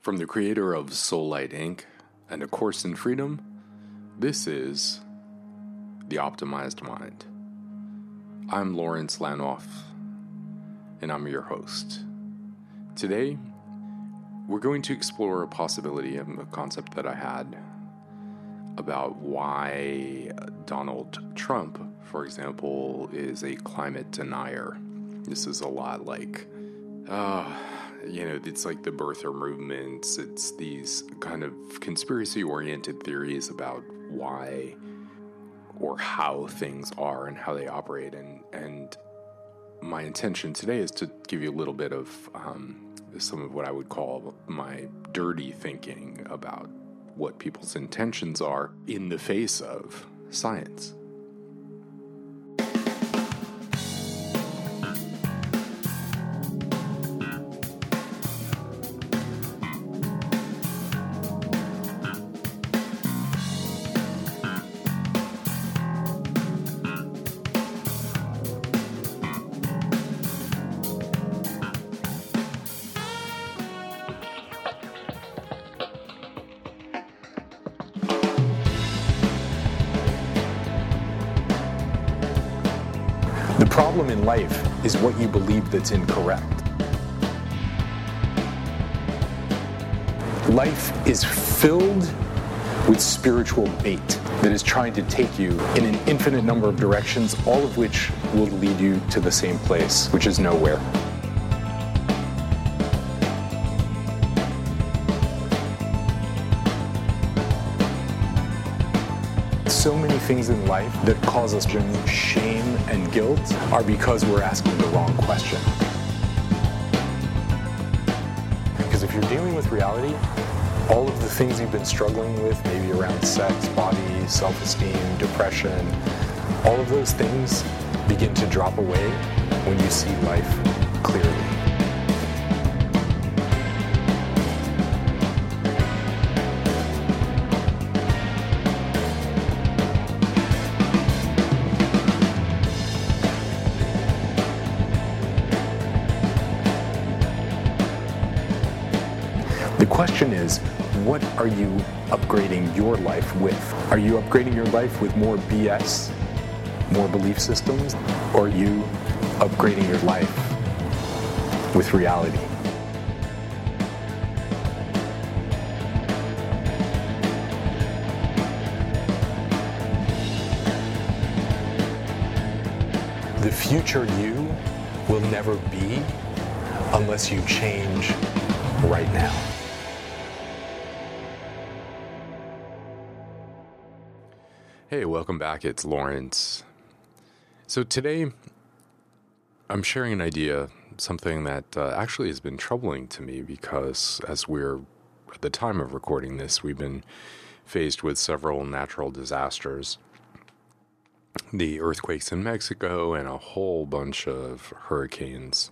From the creator of Soul Light Inc. and A Course in Freedom, this is The Optimized Mind. I'm Lawrence Lanoff, and I'm your host. Today, we're going to explore a possibility and a concept that I had about why Donald Trump, for example, is a climate denier. This is a lot like, uh, you know, it's like the birther movements. It's these kind of conspiracy oriented theories about why or how things are and how they operate. And, and my intention today is to give you a little bit of um, some of what I would call my dirty thinking about what people's intentions are in the face of science. The problem in life is what you believe that's incorrect. Life is filled with spiritual bait that is trying to take you in an infinite number of directions, all of which will lead you to the same place, which is nowhere. Things in life that cause us shame and guilt are because we're asking the wrong question. Because if you're dealing with reality, all of the things you've been struggling with, maybe around sex, body, self esteem, depression, all of those things begin to drop away when you see life clearly. What are you upgrading your life with? Are you upgrading your life with more BS, more belief systems, or are you upgrading your life with reality? The future you will never be unless you change right now. Hey, welcome back. It's Lawrence. So today, I'm sharing an idea, something that uh, actually has been troubling to me because as we're at the time of recording this, we've been faced with several natural disasters. The earthquakes in Mexico and a whole bunch of hurricanes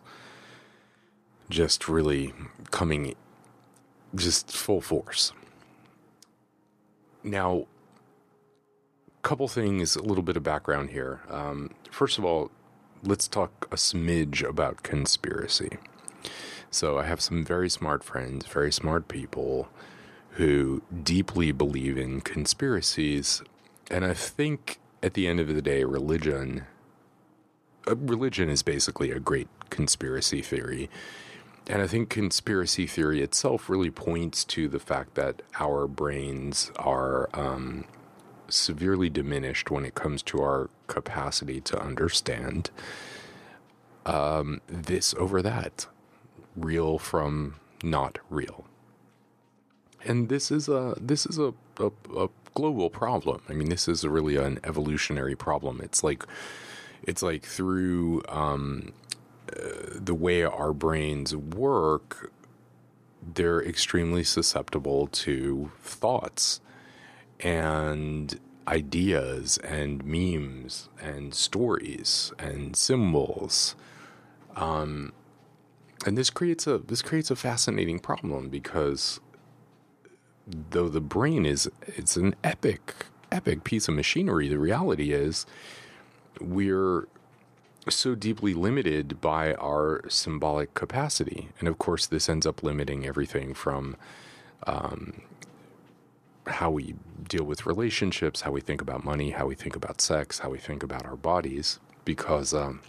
just really coming just full force. Now, couple things, a little bit of background here. Um, first of all, let's talk a smidge about conspiracy. So, I have some very smart friends, very smart people who deeply believe in conspiracies. And I think at the end of the day, religion. Uh, religion is basically a great conspiracy theory. And I think conspiracy theory itself really points to the fact that our brains are um, severely diminished when it comes to our capacity to understand um, this over that, real from not real. And this is a this is a, a, a global problem. I mean, this is really an evolutionary problem. It's like it's like through um, uh, the way our brains work, they're extremely susceptible to thoughts and ideas and memes and stories and symbols. Um, and this creates a this creates a fascinating problem because though the brain is it's an epic epic piece of machinery, the reality is we're so deeply limited by our symbolic capacity. And of course, this ends up limiting everything from um, how we deal with relationships, how we think about money, how we think about sex, how we think about our bodies, because um,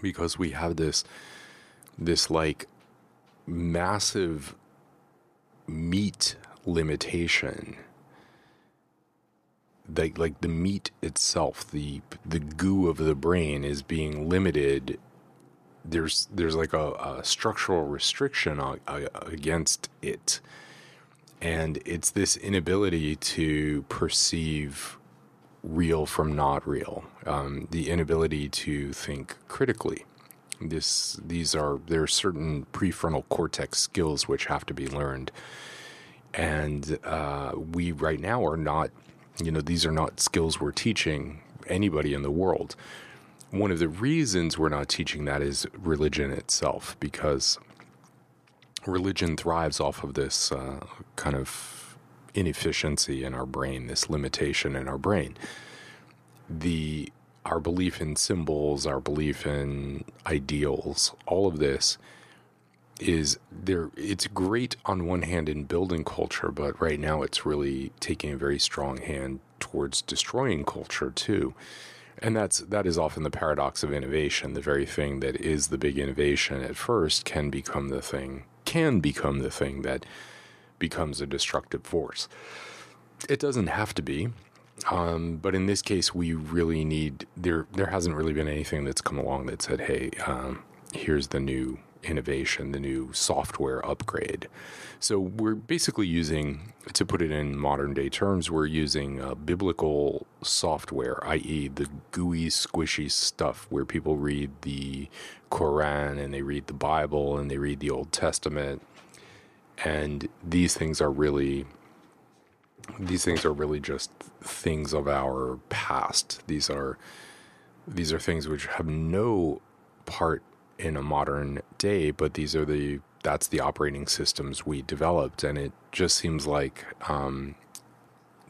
because we have this this like massive meat limitation like like the meat itself the the goo of the brain is being limited. There's there's like a, a structural restriction on, against it and it's this inability to perceive real from not real. Um, the inability to think critically. This these are there are certain prefrontal cortex skills which have to be learned. And uh, we right now are not you know these are not skills we're teaching anybody in the world. One of the reasons we're not teaching that is religion itself because religion thrives off of this uh, kind of inefficiency in our brain this limitation in our brain the our belief in symbols, our belief in ideals, all of this is there it's great on one hand in building culture, but right now it's really taking a very strong hand towards destroying culture too. And that's that is often the paradox of innovation. The very thing that is the big innovation at first can become the thing can become the thing that becomes a destructive force. It doesn't have to be. Um, but in this case, we really need there. There hasn't really been anything that's come along that said, "Hey, um, here's the new innovation, the new software upgrade." So we're basically using, to put it in modern day terms, we're using uh, biblical software, i.e., the gooey, squishy stuff where people read the Quran and they read the Bible and they read the Old Testament, and these things are really these things are really just things of our past. These are these are things which have no part in a modern day, but these are the that's the operating systems we developed, and it just seems like um,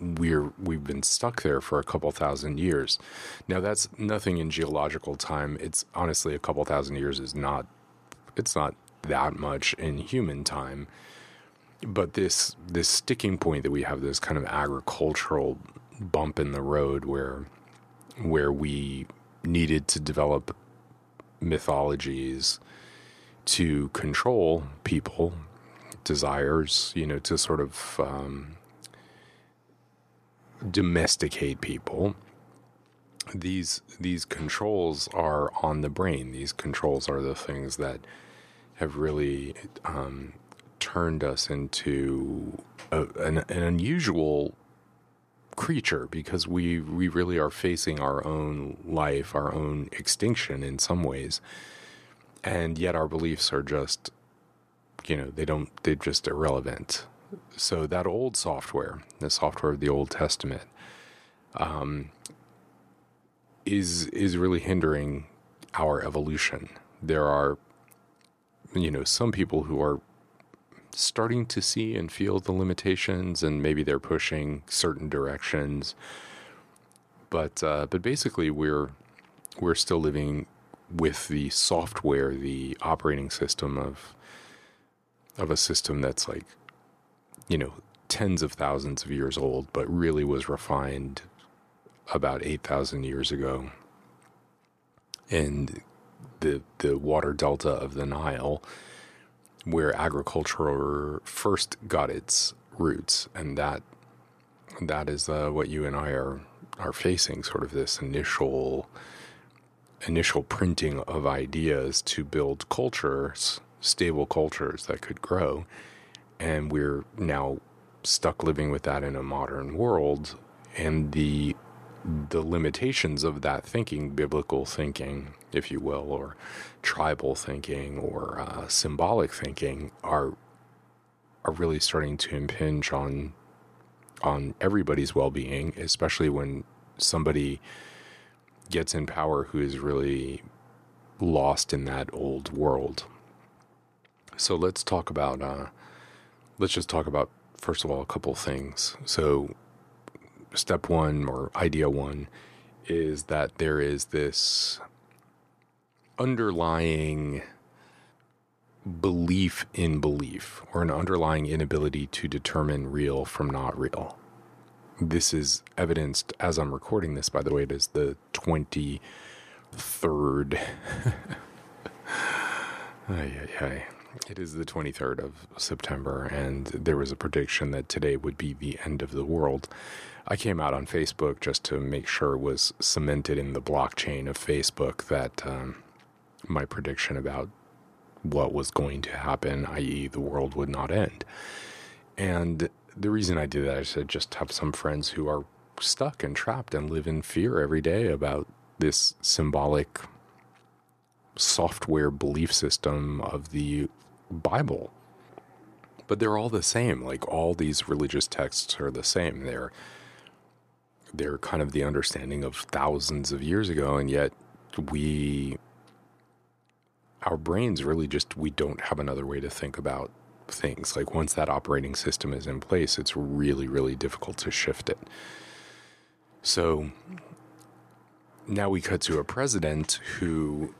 we're we've been stuck there for a couple thousand years. Now that's nothing in geological time. It's honestly a couple thousand years is not it's not that much in human time but this this sticking point that we have this kind of agricultural bump in the road where where we needed to develop mythologies to control people desires you know to sort of um, domesticate people. These these controls are on the brain. These controls are the things that have really um, turned us into a, an, an unusual creature because we we really are facing our own life, our own extinction in some ways, and yet our beliefs are just, you know, they don't they're just irrelevant. So that old software, the software of the Old Testament, um, is is really hindering our evolution. There are, you know, some people who are starting to see and feel the limitations, and maybe they're pushing certain directions. But uh, but basically, we're we're still living with the software, the operating system of of a system that's like, you know, tens of thousands of years old, but really was refined about eight thousand years ago. And the the water delta of the Nile where agriculture first got its roots, and that that is uh, what you and I are are facing. Sort of this initial initial printing of ideas to build cultures, stable cultures that could grow, and we're now stuck living with that in a modern world, and the the limitations of that thinking, biblical thinking, if you will, or tribal thinking or uh, symbolic thinking, are are really starting to impinge on on everybody's well-being, especially when somebody gets in power who is really lost in that old world. So let's talk about uh, let's just talk about first of all a couple things. So step one or idea one is that there is this underlying belief in belief or an underlying inability to determine real from not real. This is evidenced as I'm recording this, by the way, it is the 23rd. ay, ay. It is the 23rd of September, and there was a prediction that today would be the end of the world. I came out on Facebook just to make sure it was cemented in the blockchain of Facebook that um, my prediction about what was going to happen, i.e., the world would not end. And the reason I did that is to just have some friends who are stuck and trapped and live in fear every day about this symbolic software belief system of the Bible. But they're all the same. Like all these religious texts are the same. They're they're kind of the understanding of thousands of years ago, and yet we our brains really just we don't have another way to think about things. Like once that operating system is in place, it's really, really difficult to shift it. So now we cut to a president who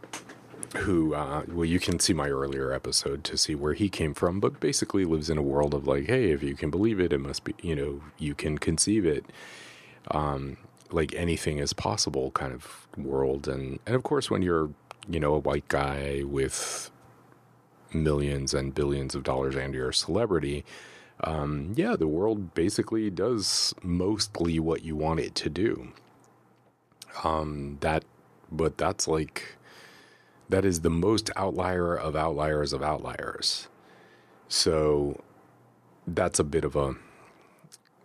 who uh, well you can see my earlier episode to see where he came from but basically lives in a world of like hey if you can believe it it must be you know you can conceive it um, like anything is possible kind of world and and of course when you're you know a white guy with millions and billions of dollars and you're a celebrity um, yeah the world basically does mostly what you want it to do um, that but that's like that is the most outlier of outliers of outliers. So that's a bit of a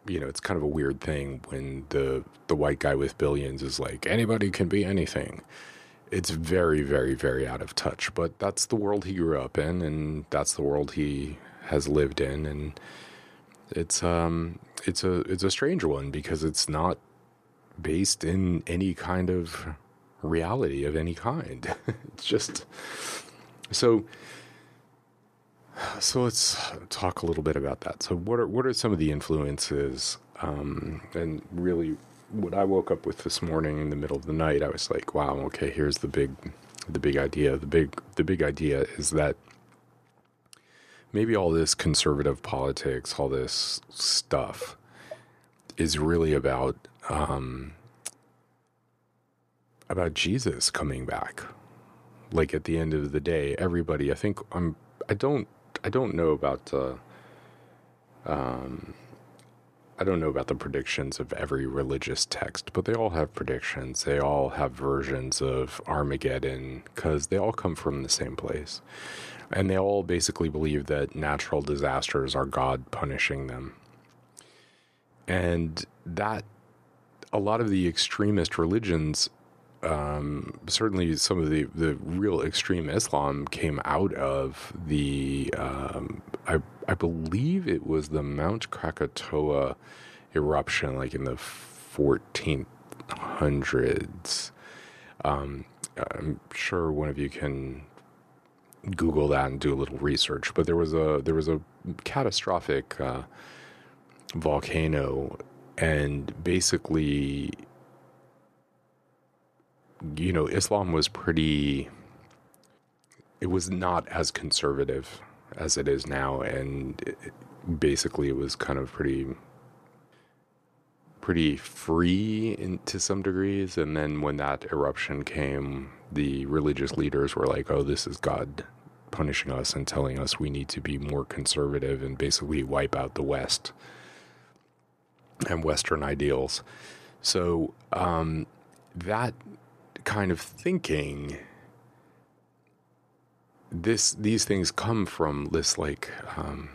you know, it's kind of a weird thing when the the white guy with billions is like anybody can be anything. It's very very very out of touch, but that's the world he grew up in and that's the world he has lived in and it's um it's a it's a strange one because it's not based in any kind of reality of any kind. it's just so. So let's talk a little bit about that. So what are what are some of the influences? Um, and really, what I woke up with this morning in the middle of the night, I was like, "Wow, okay, here's the big, the big idea. The big, the big idea is that maybe all this conservative politics, all this stuff, is really about um, about Jesus coming back. Like at the end of the day, everybody. I think I'm. I don't. I don't know about. Uh, um, I don't know about the predictions of every religious text, but they all have predictions. They all have versions of Armageddon because they all come from the same place. And they all basically believe that natural disasters are God punishing them. And that, a lot of the extremist religions um, certainly some of the, the real extreme Islam came out of the, um, I, I believe it was the Mount Krakatoa eruption, like in the 1400s. Um, I'm sure one of you can Google that and do a little research, but there was a there was a catastrophic uh, volcano, and basically you know, Islam was pretty, it was not as conservative as it is now. And it, basically, it was kind of pretty, pretty free in, to some degrees. And then when that eruption came, the religious leaders were like, oh, this is God punishing us and telling us we need to be more conservative and basically wipe out the West and Western ideals. So um, that kind of thinking this these things come from this like um,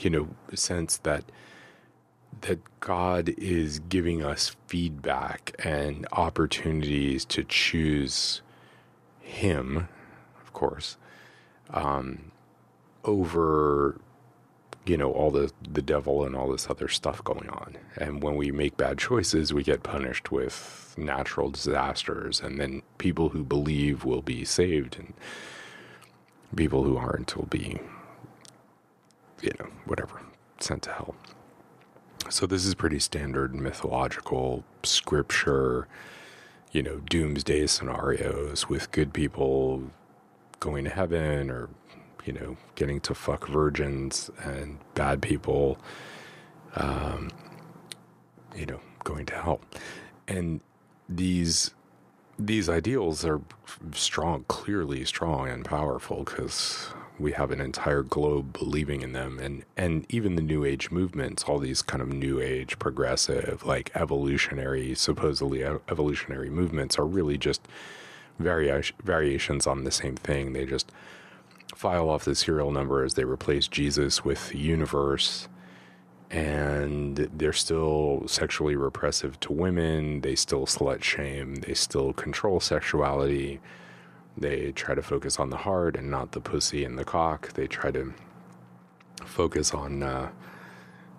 you know sense that that God is giving us feedback and opportunities to choose Him, of course, um, over you know all the the devil and all this other stuff going on. And when we make bad choices we get punished with natural disasters. And then people who believe will be saved and people who aren't will be you know whatever sent to hell. So this is pretty standard mythological scripture you know, doomsday scenarios with good people going to heaven or, you know, getting to fuck virgins and bad people, um, you know, going to hell. And these these ideals are strong, clearly strong and powerful because we have an entire globe believing in them and and even the new age movements all these kind of new age progressive like evolutionary supposedly evolutionary movements are really just vari- variations on the same thing they just file off the serial number as they replace Jesus with the universe and they're still sexually repressive to women they still slut shame they still control sexuality they try to focus on the heart and not the pussy and the cock. They try to focus on, uh,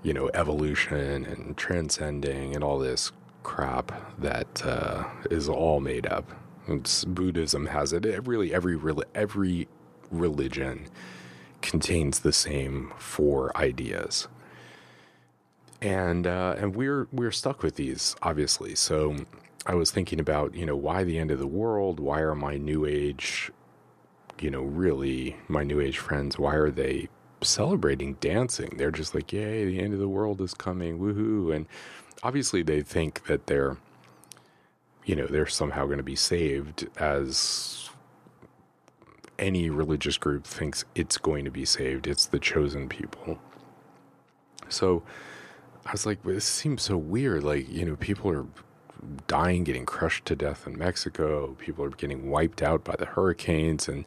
you know, evolution and transcending and all this crap that uh, is all made up. It's, Buddhism has it. really, every every religion contains the same four ideas, and uh, and we're we're stuck with these obviously. So I was thinking about, you know, why the end of the world? Why are my new age, you know, really my new age friends, why are they celebrating dancing? They're just like, yay, the end of the world is coming, woohoo. And obviously they think that they're, you know, they're somehow going to be saved as any religious group thinks it's going to be saved. It's the chosen people. So I was like, this seems so weird. Like, you know, people are dying, getting crushed to death in Mexico. People are getting wiped out by the hurricanes. And,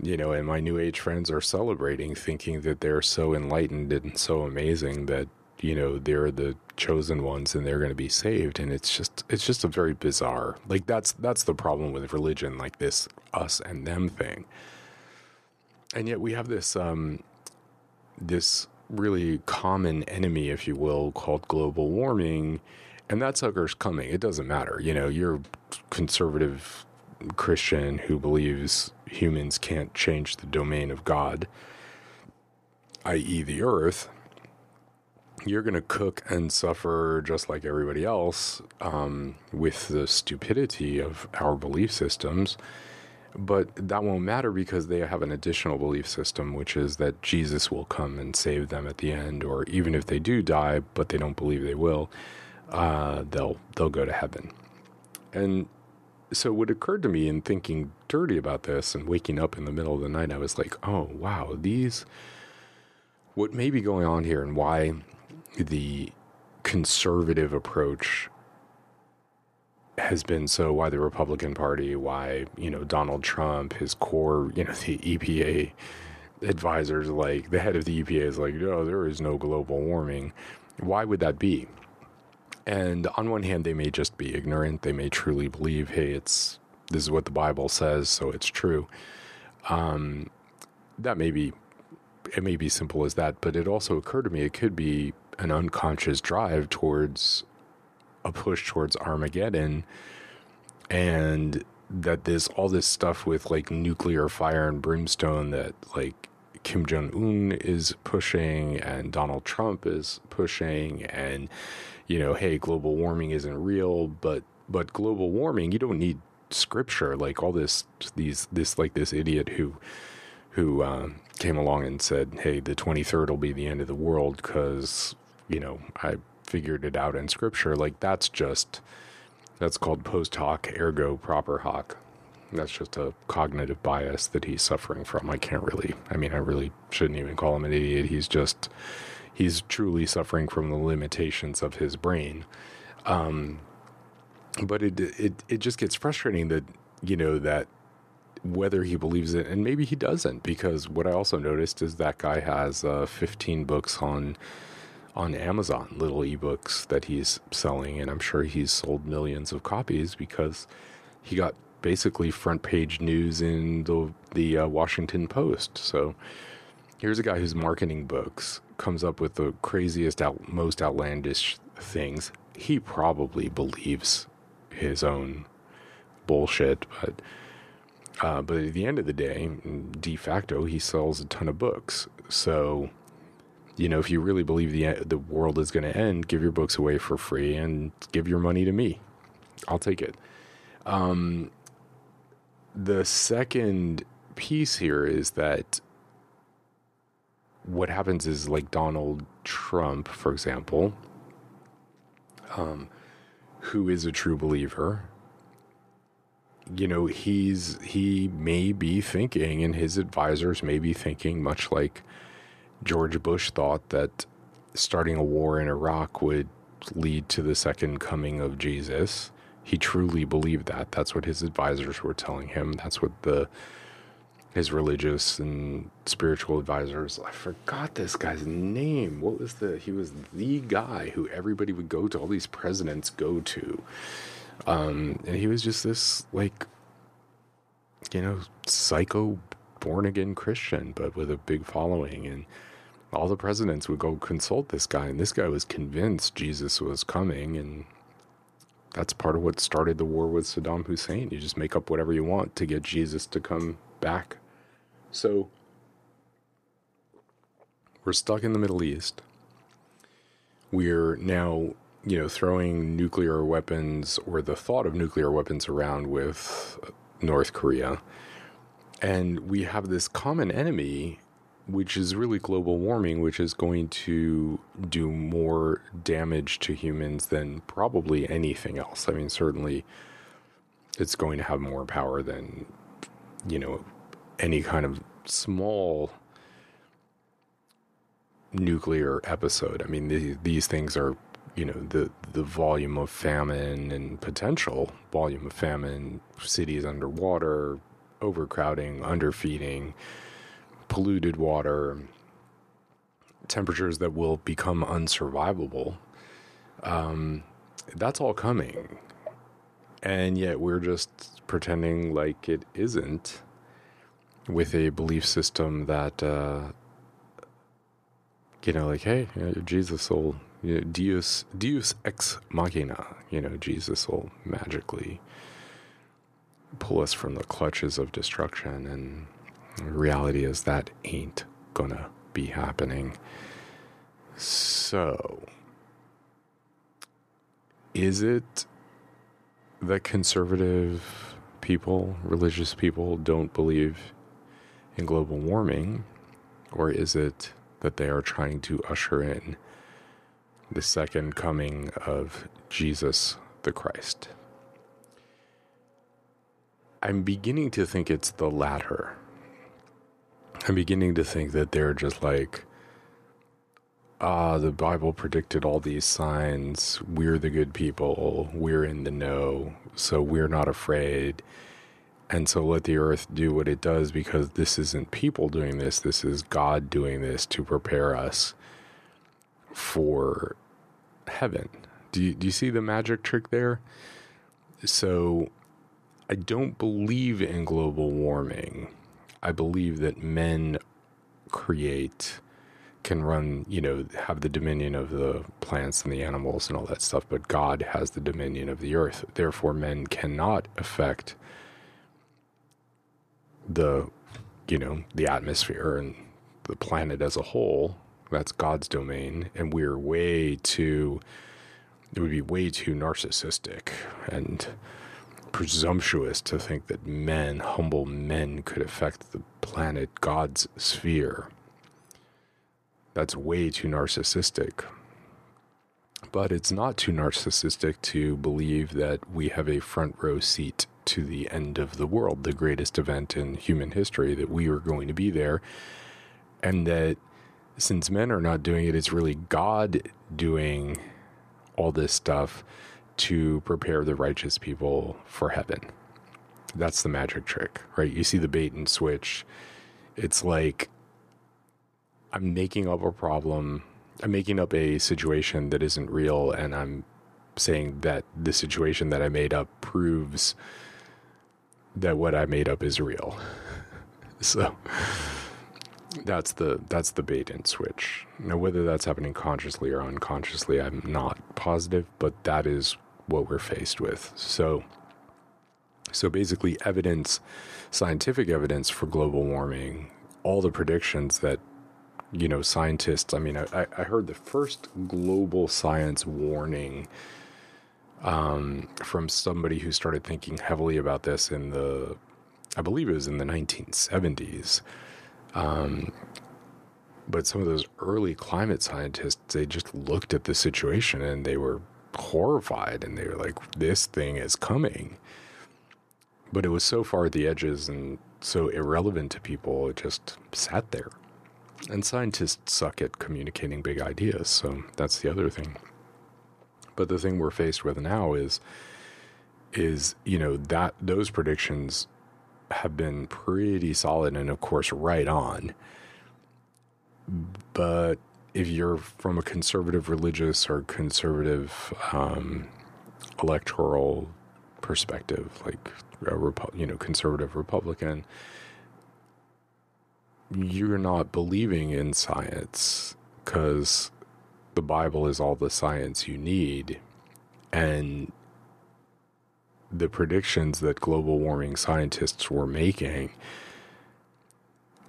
you know, and my new age friends are celebrating, thinking that they're so enlightened and so amazing that, you know, they're the chosen ones and they're going to be saved. And it's just, it's just a very bizarre, like, that's, that's the problem with religion, like this us and them thing. And yet we have this, um, this really common enemy, if you will, called global warming and that sucker's coming. It doesn't matter. You know, you're conservative Christian who believes humans can't change the domain of God, i.e., the earth. You're going to cook and suffer just like everybody else um, with the stupidity of our belief systems. But that won't matter because they have an additional belief system, which is that Jesus will come and save them at the end, or even if they do die, but they don't believe they will, uh, they'll they'll go to heaven. And so what occurred to me in thinking dirty about this and waking up in the middle of the night, I was like, oh wow, these what may be going on here and why the conservative approach has been so why the Republican Party, why, you know, Donald Trump, his core, you know, the EPA advisors, like the head of the EPA is like, no, there is no global warming. Why would that be? And on one hand, they may just be ignorant. They may truly believe, hey, it's this is what the Bible says, so it's true. Um, that may be, it may be simple as that, but it also occurred to me it could be an unconscious drive towards a push towards Armageddon, and that this all this stuff with like nuclear fire and brimstone that like Kim Jong Un is pushing and Donald Trump is pushing and you know, hey, global warming isn't real, but but global warming, you don't need scripture. Like all this these this like this idiot who who um, came along and said, hey, the 23rd will be the end of the world because you know I figured it out in scripture. Like that's just that's called post hoc ergo propter hoc. That's just a cognitive bias that he's suffering from. I can't really, I mean, I really shouldn't even call him an idiot. He's just, he's truly suffering from the limitations of his brain. Um, but it, it, it just gets frustrating that, you know, that whether he believes it, and maybe he doesn't, because what I also noticed is that guy has uh, 15 books on on Amazon, little ebooks that he's selling, and I'm sure he's sold millions of copies because he got basically front page news in the the uh, Washington Post. So here's a guy who's marketing books, comes up with the craziest, out, most outlandish things. He probably believes his own bullshit, but uh, but at the end of the day, de facto, he sells a ton of books. So you know, if you really believe the the world is going to end, give your books away for free and give your money to me. I'll take it. Um, the second piece here is that what happens is like Donald Trump, for example, um, who is a true believer, you know, he's he may be thinking, and his advisors may be thinking, much like George Bush thought that starting a war in Iraq would lead to the second coming of Jesus. He truly believed that. That's what his advisors were telling him. That's what the his religious and spiritual advisors. I forgot this guy's name. What was the? He was the guy who everybody would go to. All these presidents go to, um, and he was just this like, you know, psycho born again Christian, but with a big following, and all the presidents would go consult this guy, and this guy was convinced Jesus was coming, and that's part of what started the war with Saddam Hussein. You just make up whatever you want to get Jesus to come back so we're stuck in the Middle East. We're now, you know, throwing nuclear weapons or the thought of nuclear weapons around with North Korea. And we have this common enemy, which is really global warming, which is going to do more damage to humans than probably anything else. I mean, certainly it's going to have more power than, you know, any kind of small nuclear episode. I mean, the, these things are, you know, the the volume of famine and potential volume of famine, cities underwater, overcrowding, underfeeding, polluted water, temperatures that will become unsurvivable. Um, that's all coming, and yet we're just pretending like it isn't with a belief system that uh, you know, like, hey, Jesus will, you know, Deus Deus ex machina, you know, Jesus will magically pull us from the clutches of destruction, and reality is that ain't gonna be happening. So, is it that conservative people, religious people, don't believe in global warming, or is it that they are trying to usher in the second coming of Jesus the Christ? I'm beginning to think it's the latter. I'm beginning to think that they're just like, ah, the Bible predicted all these signs. We're the good people. We're in the know. So we're not afraid. And so let the earth do what it does because this isn't people doing this. This is God doing this to prepare us for heaven. Do you, do you see the magic trick there? So I don't believe in global warming. I believe that men create, can run, you know, have the dominion of the plants and the animals and all that stuff, but God has the dominion of the earth. Therefore, men cannot affect the you know the atmosphere and the planet as a whole that's god's domain and we're way too it would be way too narcissistic and presumptuous to think that men humble men could affect the planet god's sphere that's way too narcissistic but it's not too narcissistic to believe that we have a front row seat to the end of the world, the greatest event in human history, that we are going to be there. And that since men are not doing it, it's really God doing all this stuff to prepare the righteous people for heaven. That's the magic trick, right? You see the bait and switch. It's like I'm making up a problem, I'm making up a situation that isn't real, and I'm saying that the situation that I made up proves that what I made up is real. so that's the that's the bait and switch. Now whether that's happening consciously or unconsciously, I'm not positive, but that is what we're faced with. So so basically evidence scientific evidence for global warming, all the predictions that you know scientists i mean i, I heard the first global science warning um, from somebody who started thinking heavily about this in the, I believe it was in the 1970s. Um, but some of those early climate scientists, they just looked at the situation and they were horrified and they were like, this thing is coming. But it was so far at the edges and so irrelevant to people, it just sat there. And scientists suck at communicating big ideas, so that's the other thing. But the thing we're faced with now is is, you know, that those predictions have been pretty solid and of course right on. But if you're from a conservative religious or conservative um, electoral perspective, like a Repu- you know conservative Republican, you're not believing in science because the Bible is all the science you need, and the predictions that global warming scientists were making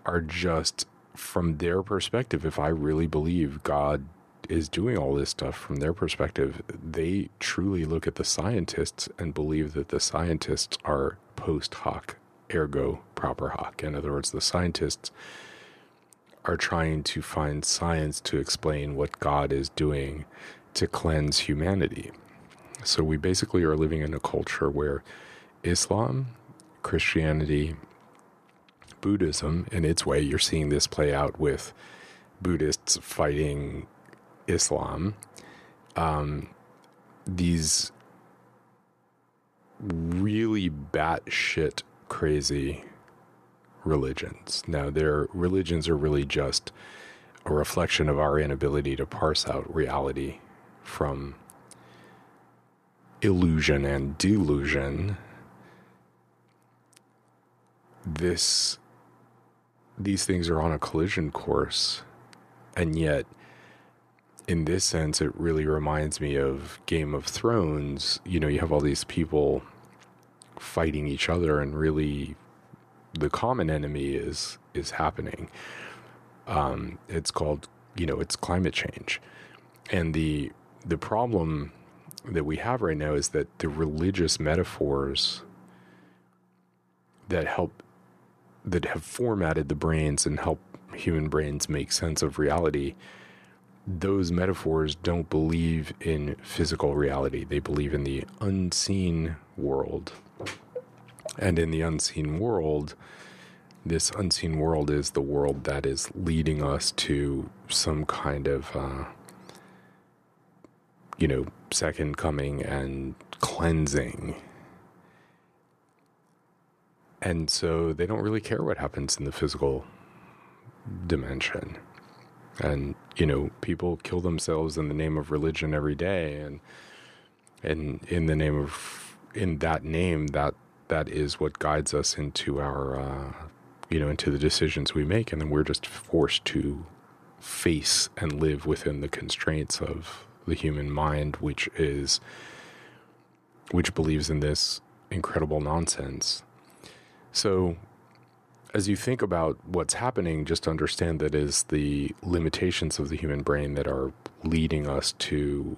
are just from their perspective, if I really believe God is doing all this stuff from their perspective, they truly look at the scientists and believe that the scientists are post hoc, ergo propter hoc. In other words, the scientists are trying to find science to explain what God is doing to cleanse humanity. So we basically are living in a culture where Islam, Christianity, Buddhism, in its way, you're seeing this play out with Buddhists fighting Islam. Um, these really batshit crazy religions. Now, their religions are really just a reflection of our inability to parse out reality from illusion and delusion. This these things are on a collision course, and yet, in this sense, it really reminds me of Game of Thrones. You know, you have all these people fighting each other, and really, the common enemy is is happening. Um, it's called, you know, it's climate change, and the the problem that we have right now is that the religious metaphors that help that have formatted the brains and help human brains make sense of reality, those metaphors don't believe in physical reality. They believe in the unseen world. And in the unseen world, this unseen world is the world that is leading us to some kind of, uh, you know, second coming and cleansing and so they don't really care what happens in the physical dimension. And, you know, people kill themselves in the name of religion every day and and in the name of in that name that that is what guides us into our uh, you know into the decisions we make and then we're just forced to face and live within the constraints of the human mind which is which believes in this incredible nonsense so, as you think about what's happening, just understand that is the limitations of the human brain that are leading us to,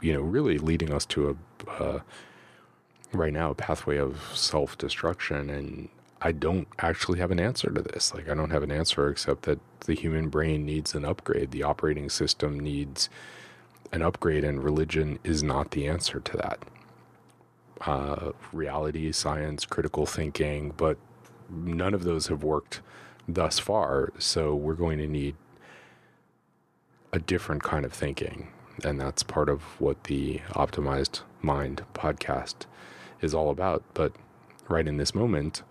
you know, really leading us to a, uh, right now, a pathway of self destruction. And I don't actually have an answer to this. Like, I don't have an answer except that the human brain needs an upgrade. The operating system needs an upgrade, and religion is not the answer to that uh, reality, science, critical thinking, but none of those have worked thus far. So we're going to need a different kind of thinking. And that's part of what the Optimized Mind podcast is all about. But right in this moment,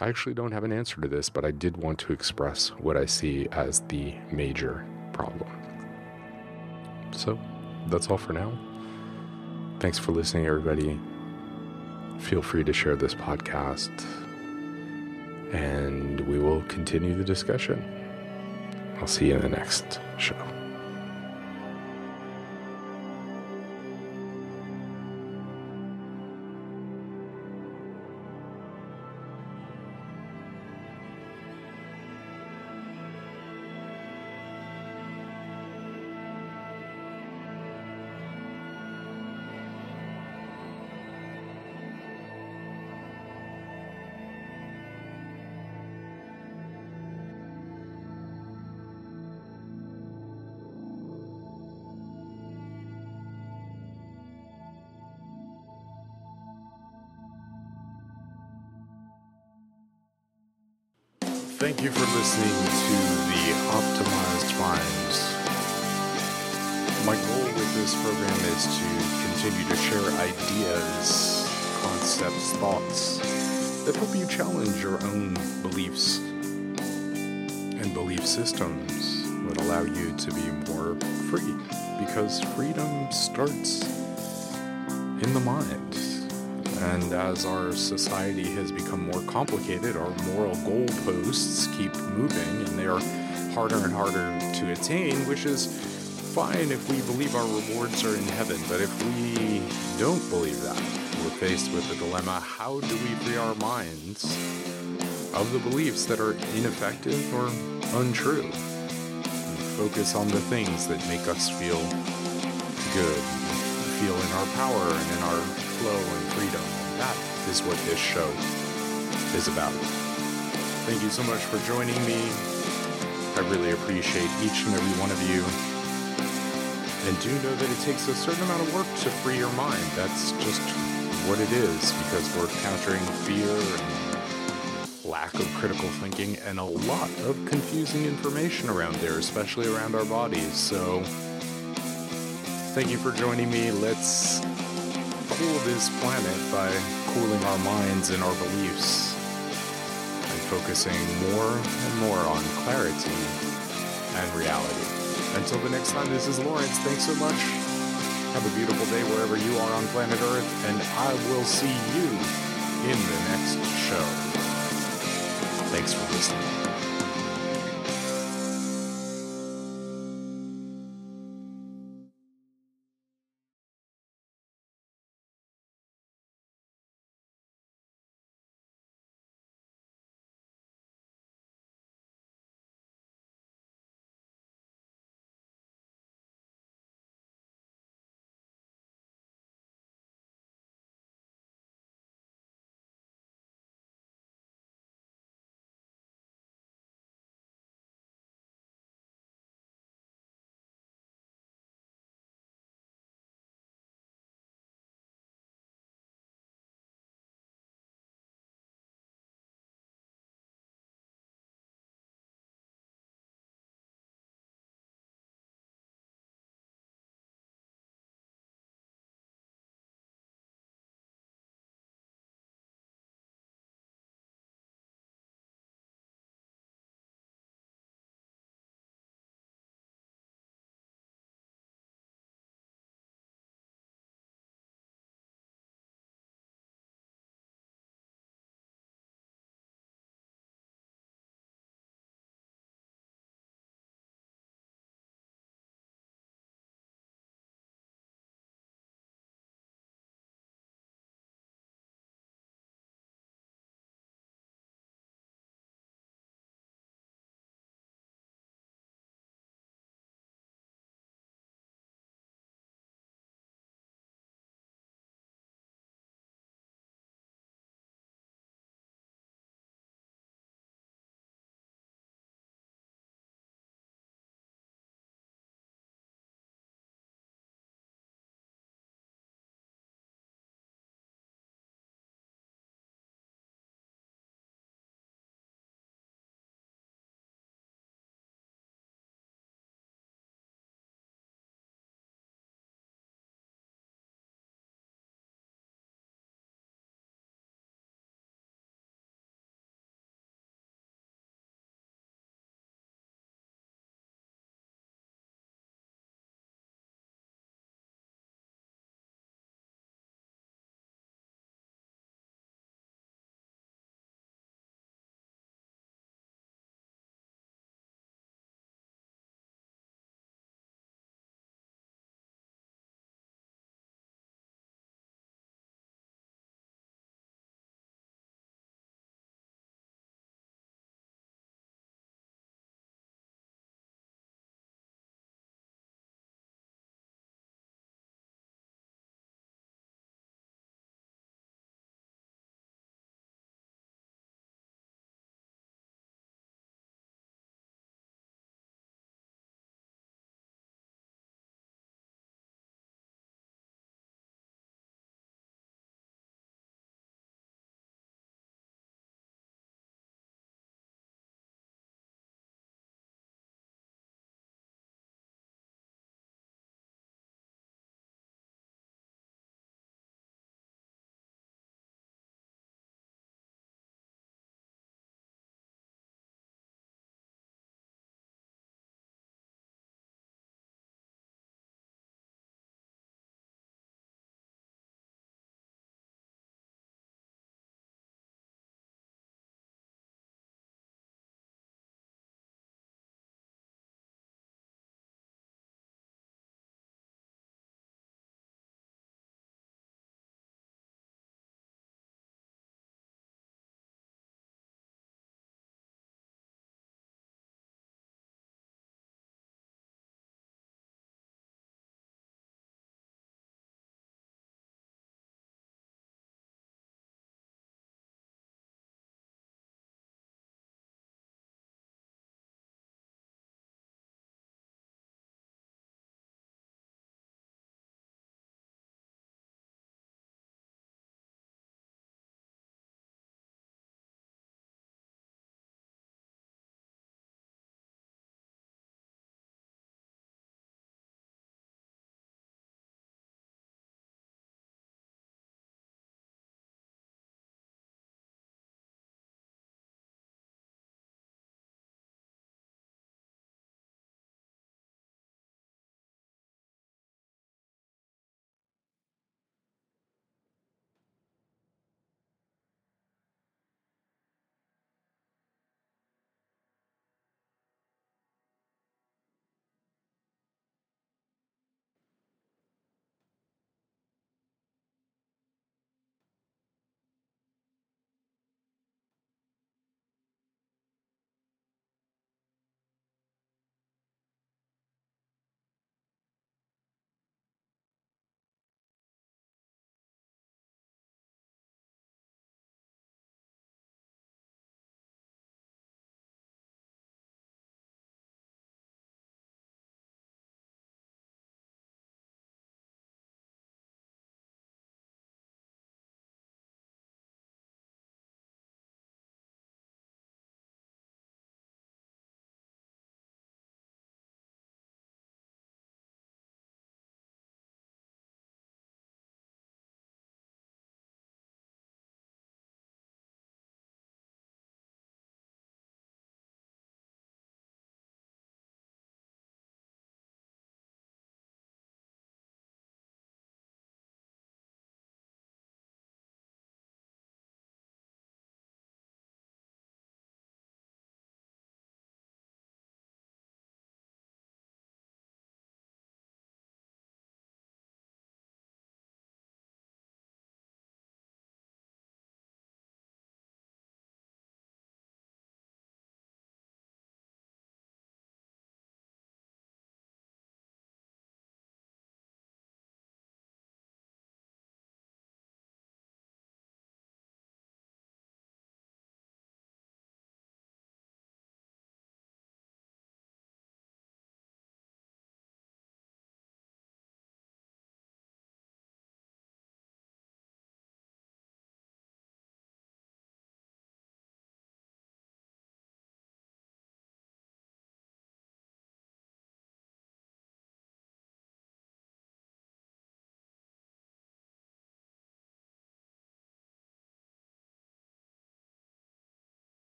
I actually don't have an answer to this, but I did want to express what I see as the major problem. So that's all for now. Thanks for listening, everybody. Feel free to share this podcast, and we will continue the discussion. I'll see you in the next show. Thank you for listening to the Optimized Minds. My goal with this program is to continue to share ideas, concepts, thoughts that help you challenge your own beliefs and belief systems that allow you to be more free because freedom starts in the mind. And as our society has become more complicated, our moral goalposts keep moving and they are harder and harder to attain, which is fine if we believe our rewards are in heaven. But if we don't believe that, we're faced with the dilemma how do we free our minds of the beliefs that are ineffective or untrue? And focus on the things that make us feel good, feel in our power and in our flow and freedom. That is what this show is about. Thank you so much for joining me. I really appreciate each and every one of you. And do know that it takes a certain amount of work to free your mind. That's just what it is because we're countering fear and lack of critical thinking and a lot of confusing information around there, especially around our bodies. So, thank you for joining me. Let's cool this planet by cooling our minds and our beliefs and focusing more and more on clarity and reality. Until the next time, this is Lawrence. Thanks so much. Have a beautiful day wherever you are on planet Earth, and I will see you in the next show. Thanks for listening.